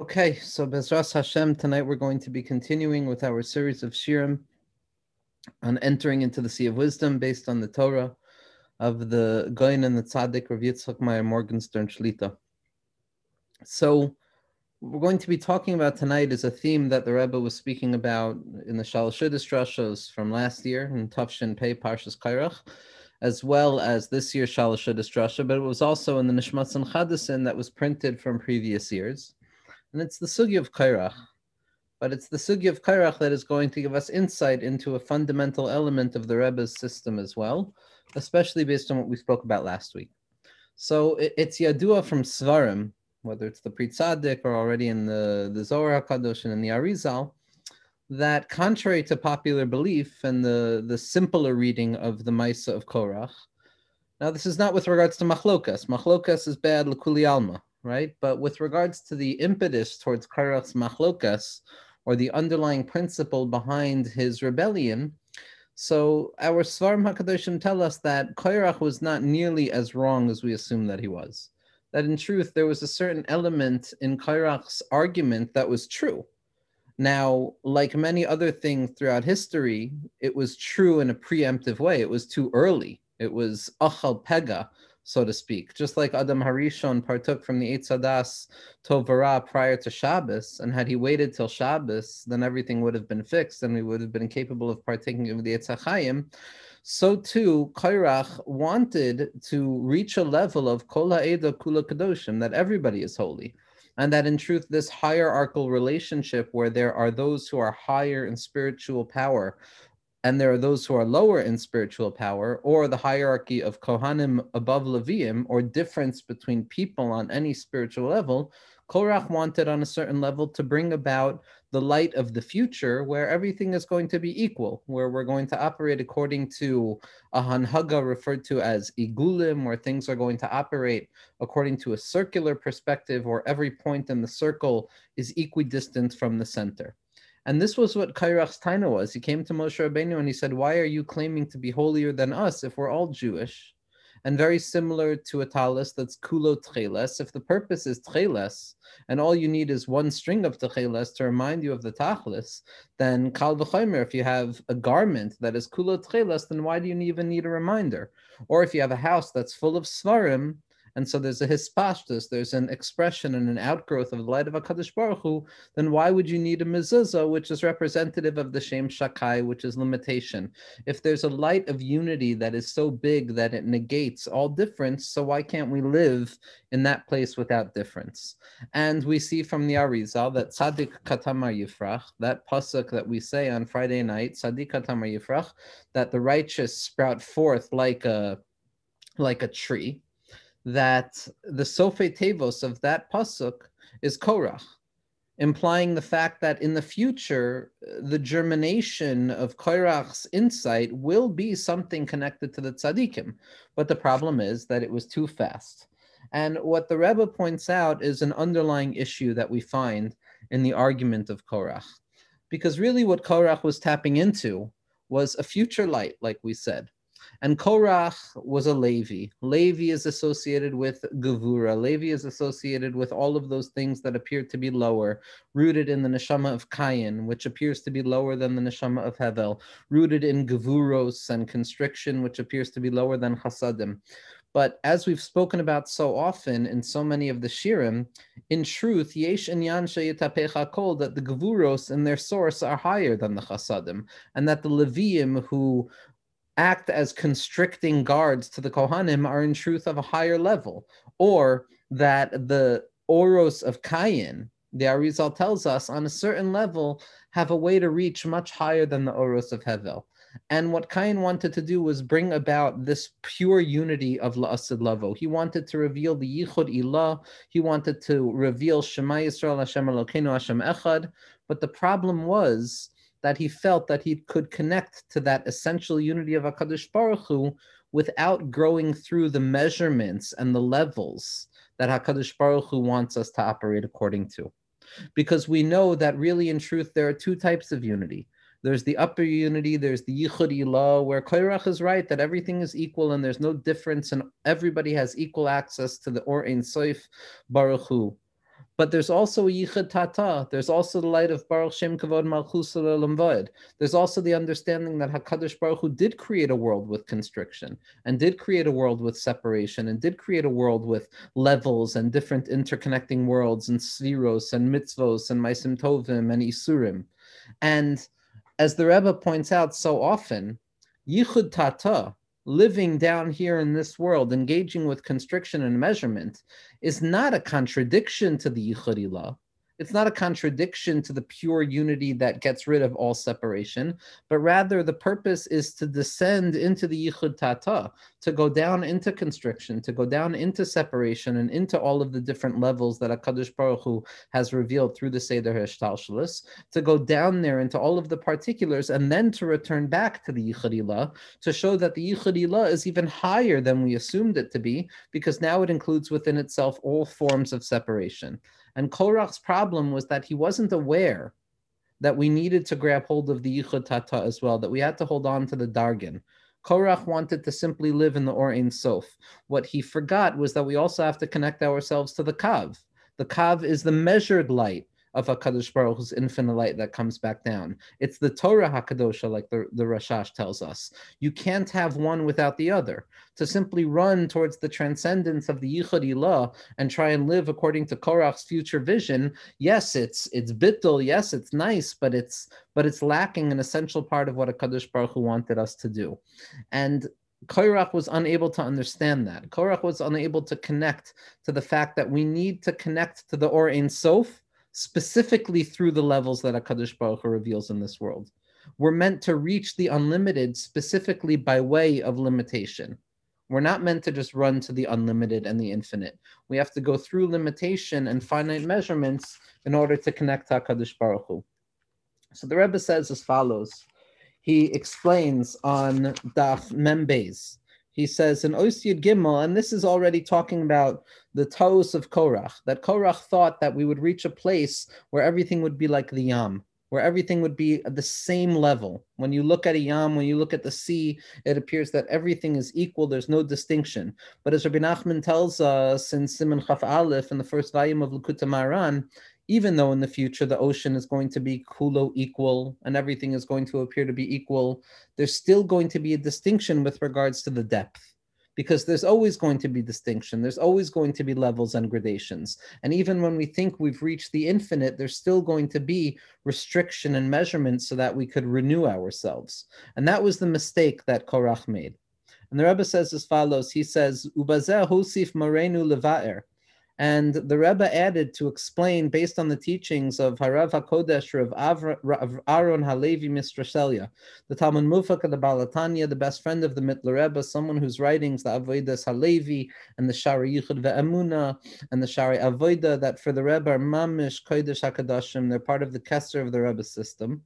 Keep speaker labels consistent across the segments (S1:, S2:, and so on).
S1: Okay, so Bezras Hashem, tonight we're going to be continuing with our series of Shirim on entering into the Sea of Wisdom based on the Torah of the Goin and the Tzaddik Rav Yitzchak Meyer Morgenstern Shlita. So, we're going to be talking about tonight is a theme that the Rebbe was speaking about in the Shalashidis Drashos from last year in Tafshin Pei Parshas Kairach, as well as this year's Shalashidis Drasha, but it was also in the Nishmatz and Chadasin that was printed from previous years and it's the sugi of Kairach. But it's the sugi of Kairach that is going to give us insight into a fundamental element of the Rebbe's system as well, especially based on what we spoke about last week. So it's Yadua from Svarim, whether it's the Pri Tzaddik or already in the, the Zohar HaKadosh and in the Arizal, that contrary to popular belief and the, the simpler reading of the Maisa of Korach, now this is not with regards to Machlokas. Machlokas is bad Lakuli Alma right? But with regards to the impetus towards Kairach's machlokas, or the underlying principle behind his rebellion, so our Svarim HaKadoshim tell us that Kairach was not nearly as wrong as we assume that he was. That in truth, there was a certain element in Kairach's argument that was true. Now, like many other things throughout history, it was true in a preemptive way. It was too early. It was achal pega, so to speak. Just like Adam Harishon partook from the Eitz Hadas Tovara prior to Shabbos, and had he waited till Shabbos, then everything would have been fixed and we would have been capable of partaking of the Eitz HaChaim. So too, Kairach wanted to reach a level of Kol Ha'eda Kula Kadoshim, that everybody is holy. And that in truth, this hierarchical relationship where there are those who are higher in spiritual power, and there are those who are lower in spiritual power, or the hierarchy of Kohanim above Leviim, or difference between people on any spiritual level, Korach wanted on a certain level to bring about the light of the future where everything is going to be equal, where we're going to operate according to a hanhaga referred to as igulim, where things are going to operate according to a circular perspective, where every point in the circle is equidistant from the center. And this was what Kairach's taina was. He came to Moshe Rabbeinu and he said, Why are you claiming to be holier than us if we're all Jewish? And very similar to a talis that's kulo tcheles. If the purpose is tcheles, and all you need is one string of tcheles to remind you of the tachlis, then kal v'chomer, if you have a garment that is kulo tcheles, then why do you even need a reminder? Or if you have a house that's full of svarim, and so there's a hispashtus, there's an expression and an outgrowth of the light of HaKadosh Baruch Hu, then why would you need a mezuzah, which is representative of the Shem Shakai, which is limitation? If there's a light of unity that is so big that it negates all difference, so why can't we live in that place without difference? And we see from the Arizal that Tzaddik Katamar Yifrach, that pasuk that we say on Friday night, Tzaddik Katamar Yifrach, that the righteous sprout forth like a like a tree that the Sofe Tevos of that pasuk is Korach, implying the fact that in the future, the germination of Korach's insight will be something connected to the tzaddikim. But the problem is that it was too fast. And what the Rebbe points out is an underlying issue that we find in the argument of Korach. Because really, what Korach was tapping into was a future light, like we said. And Korach was a Levi. Levi is associated with Gevura. Levi is associated with all of those things that appear to be lower, rooted in the neshama of Kayin, which appears to be lower than the neshama of Hevel, rooted in Gevuros and constriction, which appears to be lower than Chasadim. But as we've spoken about so often in so many of the Shirim, in truth, Yesh and Yan Kol, that the Gevuros in their source are higher than the Chasadim, and that the Leviim who act as constricting guards to the Kohanim are in truth of a higher level, or that the Oros of Kayin, the Arizal tells us, on a certain level, have a way to reach much higher than the Oros of Hevel. And what Kain wanted to do was bring about this pure unity of La'asid Lavo. He wanted to reveal the Yichud Ilah. He wanted to reveal Shema Yisrael Hashem Elokeinu Hashem Echad. But the problem was that he felt that he could connect to that essential unity of HaKadosh Baruch Hu without growing through the measurements and the levels that HaKadosh Baruch Hu wants us to operate according to. Because we know that really in truth there are two types of unity. There's the upper unity, there's the Yichud Ilah, where Kairach is right that everything is equal and there's no difference and everybody has equal access to the Or Ein Soif Baruch Hu. But there's also Yichud Tata. There's also the light of Baruch Shem Kavod Malchus Void. There's also the understanding that Hakadosh Baruch Hu did create a world with constriction and did create a world with separation and did create a world with levels and different interconnecting worlds and sviros and mitzvos and maisim tovim and isurim. And as the Rebbe points out so often, Yichud Tata, living down here in this world, engaging with constriction and measurement, is not a contradiction to the Yichud Ilah. It's not a contradiction to the pure unity that gets rid of all separation, but rather the purpose is to descend into the Yichud Tata, to go down into constriction, to go down into separation, and into all of the different levels that HaKadosh Baruch Hu has revealed through the Seder Heshtalshalis, to go down there into all of the particulars, and then to return back to the Yichud Ilah, to show that the Yichud Ilah is even higher than we assumed it to be, because now it includes within itself all forms of separation. And Korach's problem was that he wasn't aware that we needed to grab hold of the Yichud Tata as well, that we had to hold on to the Dargan. Korach wanted to simply live in the Or Ein Sof. What he forgot was that we also have to connect ourselves to the Kav. The Kav is the measured light of HaKadosh Baruch Hu's infinite light that comes back down. It's the Torah HaKadosha, like the, the Rashash tells us. You can't have one without the other. To simply run towards the transcendence of the Yichud Ilah and try and live according to Korach's future vision, yes, it's it's bittul, yes, it's nice, but it's but it's lacking an essential part of what HaKadosh Baruch Hu wanted us to do. And Korach was unable to understand that. Korach was unable to connect to the fact that we need to connect to the Or Ein Sof specifically through the levels that HaKadosh Baruch Hu reveals in this world. We're meant to reach the unlimited specifically by way of limitation. We're not meant to just run to the unlimited and the infinite. We have to go through limitation and finite measurements in order to connect to HaKadosh Baruch Hu. So the Rebbe says as follows. He explains on Daf Membez he says in Osyud Gimel, and this is already talking about the Taos of Korach, that Korach thought that we would reach a place where everything would be like the Yam, where everything would be at the same level. When you look at a Yam, when you look at the sea, it appears that everything is equal, there's no distinction. But as Rabbi Nachman tells us in Simon Chaf Aleph, in the first volume of Likutei Moharan, even though in the future the ocean is going to be kulo equal and everything is going to appear to be equal, there's still going to be a distinction with regards to the depth. Because there's always going to be distinction, there's always going to be levels and gradations. And even when we think we've reached the infinite, there's still going to be restriction and measurement so that we could renew ourselves. And that was the mistake that Korach made. And the Rebbe says as follows He says, Ubazeh hosif marenu leva'er. And the Rebbe added to explain, based on the teachings of Harav HaKodesh Rav, of Aaron Halevi Mistraselia, the Talmud Mufak of the Baal HaTanya, the best friend of the Mittler Rebbe, someone whose writings, the Avodas Halevi and the Shari Yichud Ve'emuna and the Shari Avoida, that for the Rebbe are Mamish Kodesh HaKadoshim, they're part of the Kester of the Rebbe system.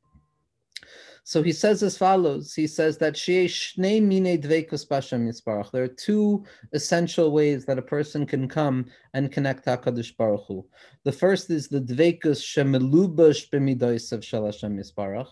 S1: So he says as follows. He says that shnei mine dveikus b'Hashem Yisbarach. there are two essential ways that a person can come and connect HaKadosh Baruch Hu. The first is the dvekus shemelubash b'midoisav shel Hashem Yisparach.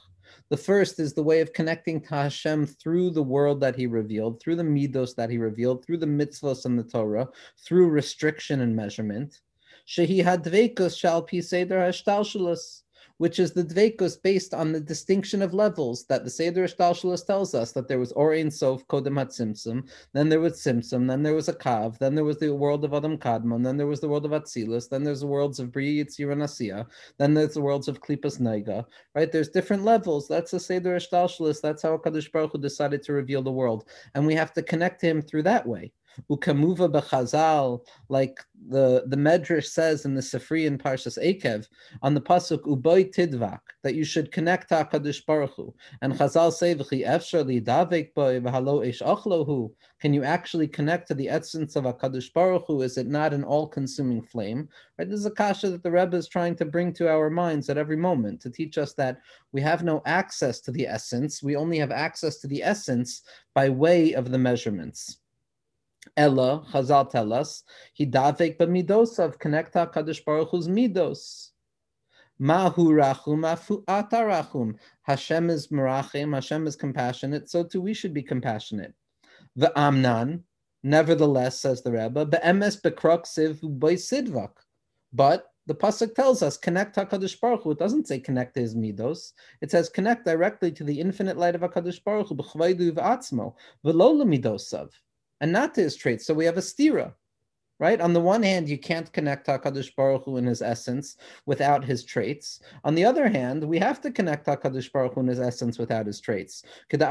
S1: The first is the way of connecting to Hashem through the world that He revealed, through the midos that He revealed, through the mitzvahs and the Torah, through restriction and measurement. Shehi hadvekus shal pi seder hashtalshalas which is the dvekus based on the distinction of levels that the Seder Shtalshalas tells us that there was Or Ein Sof Kodem Tzimtzum, then there was Tzimtzum, then there was a Kav, then there was the world of Adam Kadmon, then there was the world of Atzilus, then there's the worlds of Bri Yitzir and Asiya, then there's the worlds of Klipas Naiga, right? There's different levels. That's the Seder Shtalshalas. That's how Kadosh Baruch Hu decided to reveal the world. And we have to connect to him through that way. Ukamuva b'chazal, like the, the Medrash says in the Sifri in Parshas Ekev, on the pasuk uboy tidvak, that you should connect to HaKadosh Baruch Hu. And Chazal say, v'chi efshar li davek boy v'halo ish achlohu. Can you actually connect to the essence of HaKadosh Baruch Hu? Is it not an all-consuming flame? Right? This is a kasha that the Rebbe is trying to bring to our minds at every moment to teach us that we have no access to the essence. We only have access to the essence by way of the measurements. Ella, Chazal tell us, he davek b'midosav, connect HaKadosh Baruch Hu's midos. Mahu rachum, afu atarachum. Hashem is merachim, Hashem is compassionate, so too we should be compassionate. The amnan, nevertheless, says the Rebbe, be'emes bekrok sidvak. But The pasuk tells us connect Hakadosh Baruch Hu. It doesn't say connect to his midos. It says connect directly to the infinite light of Hakadosh Baruch Hu v'lo midosav, and not to his traits. So we have a stira right? On the one hand, you can't connect Hakadosh Baruch Hu in his essence without his traits. On the other hand, we have to connect Hakadosh Baruch Hu in his essence without his traits. Like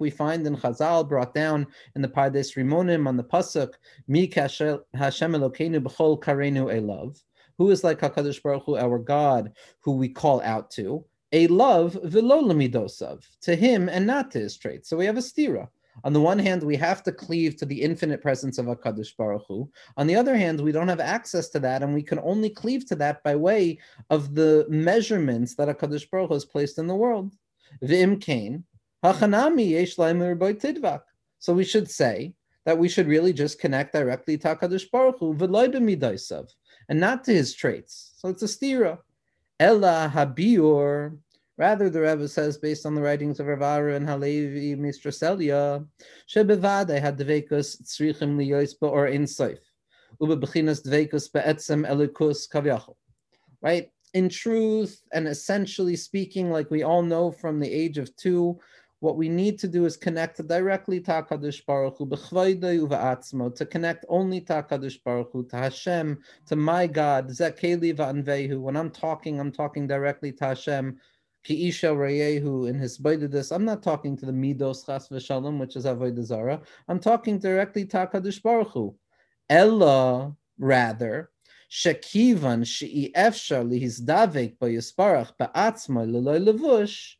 S1: we find in Chazal, brought down in the Pardes Rimonim on the pasuk, Mi Hashem Elokeinu b'chol karenu elav. Who is like Hakadosh Baruch Hu, our God, who we call out to? A love v'lo to him and not to his traits. So we have a stira. On the one hand, we have to cleave to the infinite presence of HaKadosh Baruch Hu. On the other hand, we don't have access to that, and we can only cleave to that by way of the measurements that HaKadosh Baruch Hu has placed in the world. Kain. So we should say that we should really just connect directly to HaKadosh Baruch Hu, and not to his traits. So it's a stira. Ella habiur Rather, the Rebbe says, based on the writings of Rav Aharon Halevi Mistraselia, Shebevade had dvekus tzrichim liyois or insaif, ube bechinas dvekus be'etzem elikus kavyachol. Right? In truth, and essentially speaking, like we all know from the age of two, what we need to do is connect directly to HaKadosh Baruch Hu, b'chvaydei to connect only to HaKadosh Baruch Hu, to Hashem, to my God, zekeli va'anvehu. When I'm talking, I'm talking directly to Hashem, Kiisha Rayehu in his this. I'm not talking to the Midos Chas V'Shalom, which is Avodah Zara. I'm talking directly to HaKadosh Baruch Hu. Ella, rather, Shekivan She'i Efshar Lihizdavek B'Yisparach Ba'atzma L'Loi Levush,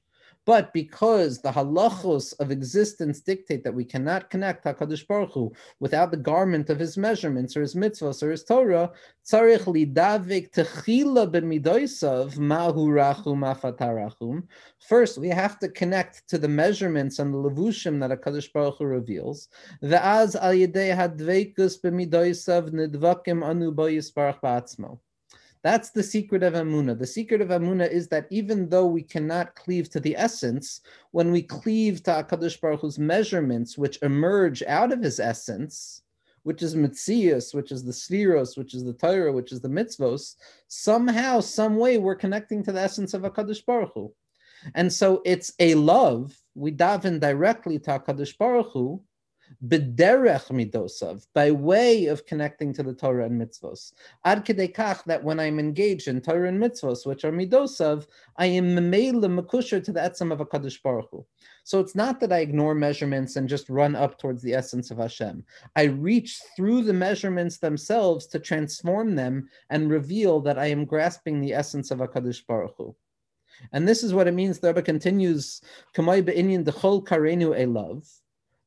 S1: but because the halachos of existence dictate that we cannot connect Hakadosh Baruch Hu without the garment of his measurements or his mitzvahs or his Torah, tzarich lidavik techila b'midoisav mahu rachum afatarachum. First, we have to connect to the measurements and the levushim that Hakadosh Baruch Hu reveals. Ve'az al yedei hadveikus b'midoisav nidvakim anu bo yisparach ba'atzmo. That's the secret of Amuna. The secret of Amuna is that even though we cannot cleave to the essence, when we cleave to HaKadosh Baruch Hu's measurements, which emerge out of his essence, which is Mitzias, which is the Sviros, which is the Torah, which is the Mitzvos, somehow, some way, we're connecting to the essence of HaKadosh Baruch Hu. And so it's a love, we daven directly to HaKadosh Baruch Hu, b'derech midosav, by way of connecting to the Torah and mitzvos. Ad kach that when I'm engaged in Torah and mitzvos, which are midosav, I am memeila makusher to the etzem of a Kadosh Baruch Hu. So it's not that I ignore measurements and just run up towards the essence of Hashem. I reach through the measurements themselves to transform them and reveal that I am grasping the essence of a Kadosh Baruch Hu. And this is what it means. The Rebbe continues, "Kamay be'inyan dechol karenu elav."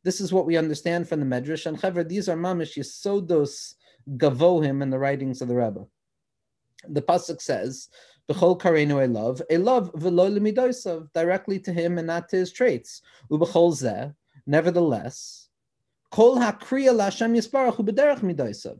S1: This is what we understand from the Medrash. And Chaver, these are mamish yisodos gavohim in the writings of the Rebbe. The pasuk says, "B'chol karenu a love v'lo lemidosav, directly to him and not to his traits. U'b'chol zeh, nevertheless, kol hakriya l'Hashem yisparach u'b'derech midosav."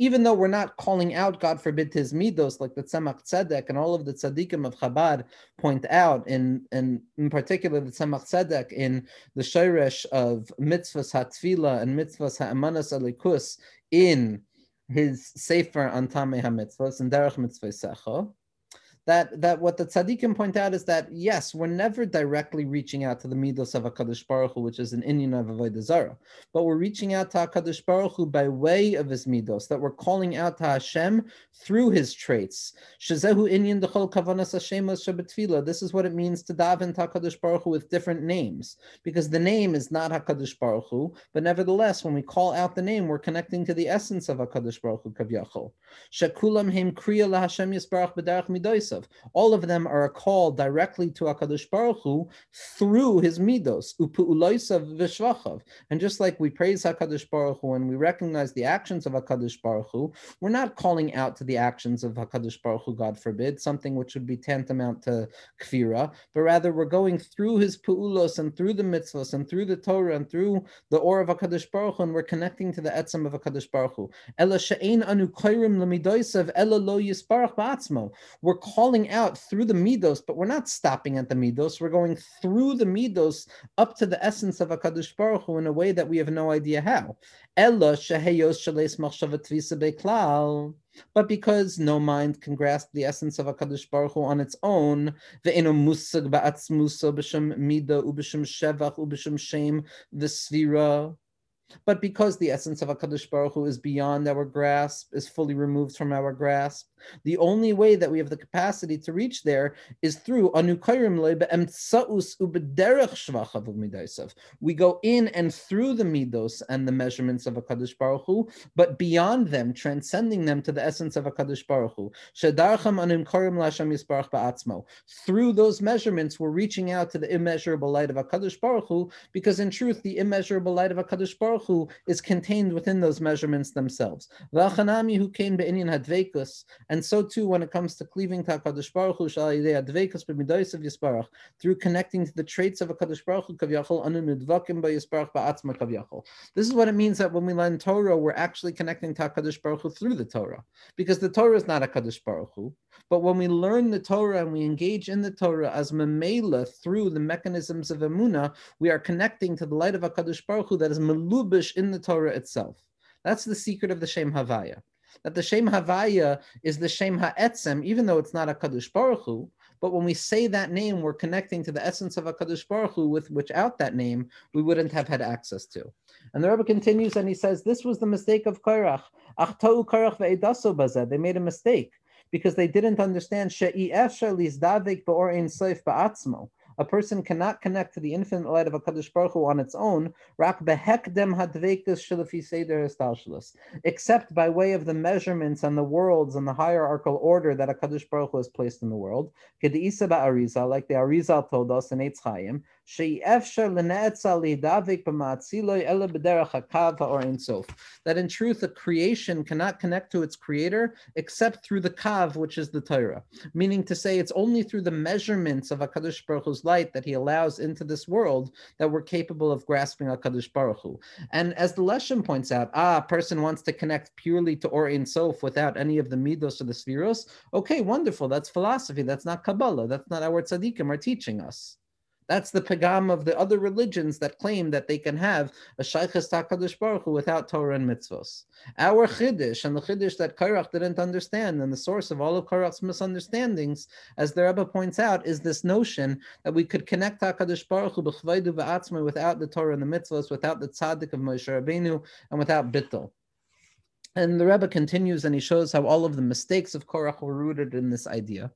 S1: Even though we're not calling out, God forbid, his like the Tzemach Tzedek and all of the tzaddikim of Chabad point out, in, in, in particular the Tzemach Tzedek in the Shairesh of mitzvahs hatfila and mitzvahs ha'emanas alikus in his Sefer on Tameh HaMitzvahs and Derech Mitzvosecha, that that what the tzaddikim point out is that yes, we're never directly reaching out to the midos of Hakadosh Baruch Hu, which is an inyan of Avodah Zarah, but we're reaching out to Hakadosh Baruch Hu by way of his midos. That we're calling out to Hashem through his traits. Shazehu inyan dechol kavanas shabbatfila. This is what it means to daven to Hakadosh Baruch Hu with different names, because the name is not Hakadosh Baruch Hu, but nevertheless, when we call out the name, we're connecting to the essence of Hakadosh Baruch Hu kavyachol. Shekulam him kriya la Hashem yisbarach b'derech midos. All of them are a call directly to Hakadosh Baruch Hu through His midos upu'uloisav v'shvachav. And just like we praise Hakadosh Baruch Hu and we recognize the actions of Hakadosh Baruch Hu, we're not calling out to the actions of Hakadosh Baruch Hu, God forbid, something which would be tantamount to kfira, but rather we're going through His pu'ulos and through the mitzvahs and through the Torah and through the or of Hakadosh Baruch Hu, and we're connecting to the etzem of Hakadosh Baruch Hu. Ela she'ein anu ela lo ba'atzmo. We're calling calling out through the midos, but we're not stopping at the midos. We're going through the midos up to the essence of Hakadosh Baruch Hu in a way that we have no idea how. But because no mind can grasp the essence of Hakadosh Baruch Hu on its own, ve'eno musag ba'atzmusa b'shem mida u'b'shem shevach u'b'shem shem v'svira, but because the essence of HaKadosh Baruch Hu is beyond our grasp, is fully removed from our grasp, the only way that we have the capacity to reach there is through We go in and through the midos and the measurements of HaKadosh Baruch Hu, but beyond them, transcending them to the essence of HaKadosh Baruch Hu. Through those measurements, we're reaching out to the immeasurable light of HaKadosh Baruch Hu, because in truth, the immeasurable light of HaKadosh Baruch Baruch Hu is contained within those measurements themselves. who came hadvekus, and so too when it comes to cleaving to Hakadosh Baruch Hu b'midois Yisparach through connecting to the traits of Hakadosh Baruch Hu kavyachol anu nidvakim ba'atzma. This is what it means that when we learn Torah, we're actually connecting to Hakadosh Baruch Hu through the Torah, because the Torah is not Hakadosh Baruch Hu. But when we learn the Torah and we engage in the Torah as memela through the mechanisms of emuna, we are connecting to the light of Hakadosh Baruch Hu that is melub in the Torah itself. That's the secret of the Shem Havaya. That the Shem Havaya is the Shem Ha'etzem, even though it's not a Kadosh Baruch Hu, but when we say that name, we're connecting to the essence of a Kadosh Baruch Hu, with without that name, we wouldn't have had access to. And the Rebbe continues and he says, This was the mistake of Korach. Achtau Korach ve'edaso bazeh. They made a mistake because they didn't understand she'i efsher lizdavik ba'or seif ba'atzmo a person cannot connect to the infinite light of a Kadosh Baruch Hu on its own, except by way of the measurements and the worlds and the hierarchical order that a Kadosh Baruch Hu has placed in the world. Like the Arizal told us in Eitz Chaim, that in truth, a creation cannot connect to its creator except through the kav, which is the Torah. Meaning to say, it's only through the measurements of HaKadosh Baruch Hu's light that he allows into this world that we're capable of grasping HaKadosh Baruch Hu. And as the Leshem points out, ah, a person wants to connect purely to Or Ein Sof without any of the midos or the spheros. Okay, wonderful. That's philosophy. That's not Kabbalah. That's not our tzaddikim are teaching us. That's the pagam of the other religions that claim that they can have a shaykhis takadosh baruch Hu without Torah and mitzvos. Our chiddush and the chiddush that Korach didn't understand, and the source of all of Korach's misunderstandings, as the Rebbe points out, is this notion that we could connect Hakadosh Baruch Hu without the Torah and the mitzvos, without the tzaddik of Moshe Rabbeinu, and without bittul. And the Rebbe continues and he shows how all of the mistakes of Korach were rooted in this idea.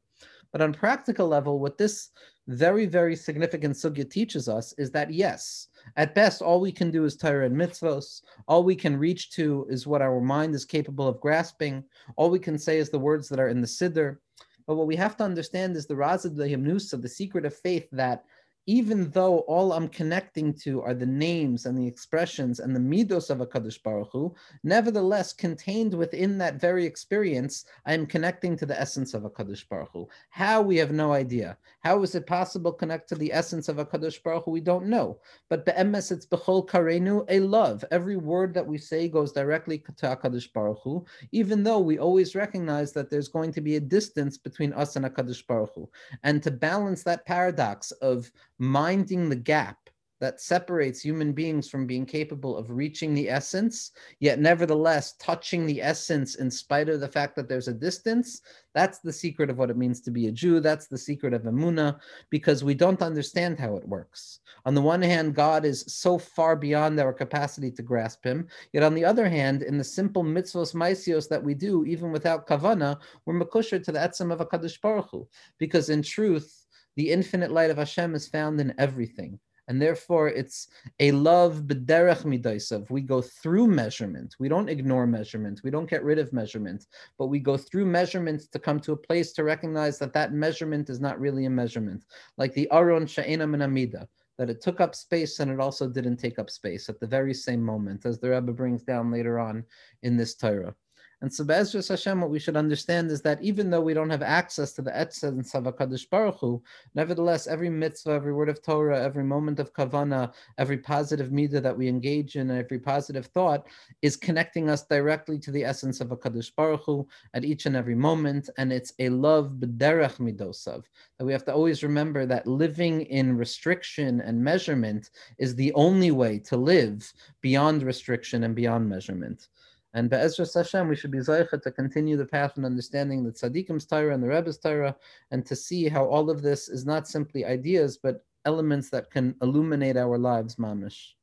S1: But on practical level, what this very, very significant sugya teaches us is that yes, at best, all we can do is Torah and mitzvos. All we can reach to is what our mind is capable of grasping. All we can say is the words that are in the siddur. But what we have to understand is the razad of the secret of faith that even though all I'm connecting to are the names and the expressions and the midos of a Kadosh Baruch Hu, nevertheless, contained within that very experience, I am connecting to the essence of a Kadosh Baruch Hu. How we have no idea. How is it possible to connect to the essence of a Kadosh Baruch Hu? We don't know. But be'emes, it's bechol karenu, a love. Every word that we say goes directly to a Kadosh Baruch Hu, even though we always recognize that there's going to be a distance between us and a Kadosh Baruch Hu. And to balance that paradox of minding the gap that separates human beings from being capable of reaching the essence, yet nevertheless touching the essence in spite of the fact that there's a distance. That's the secret of what it means to be a Jew. That's the secret of Emuna, because we don't understand how it works. On the one hand, God is so far beyond our capacity to grasp Him. Yet on the other hand, in the simple mitzvos maisios that we do, even without kavana, we're makusher to the etzem of a Kadosh Baruch Hu, because in truth, the infinite light of Hashem is found in everything. And therefore, it's a love b'derech midaisav. We go through measurement. We don't ignore measurement. We don't get rid of measurement, but we go through measurement to come to a place to recognize that that measurement is not really a measurement. Like the aron she'ena min amida, that it took up space and it also didn't take up space at the very same moment, as the Rebbe brings down later on in this Torah. And so, Be'ezras Hashem, what we should understand is that even though we don't have access to the essence of HaKadosh Baruch Hu, nevertheless, every mitzvah, every word of Torah, every moment of kavana, every positive midah that we engage in, every positive thought is connecting us directly to the essence of HaKadosh Baruch Hu at each and every moment. And it's a love b'derech midosav, that we have to always remember that living in restriction and measurement is the only way to live beyond restriction and beyond measurement. And Be'ezra Hashem, we should be Zaycha to continue the path and understanding the Tzadikim's Torah and the Rebbe's Torah, and to see how all of this is not simply ideas, but elements that can illuminate our lives, mamish.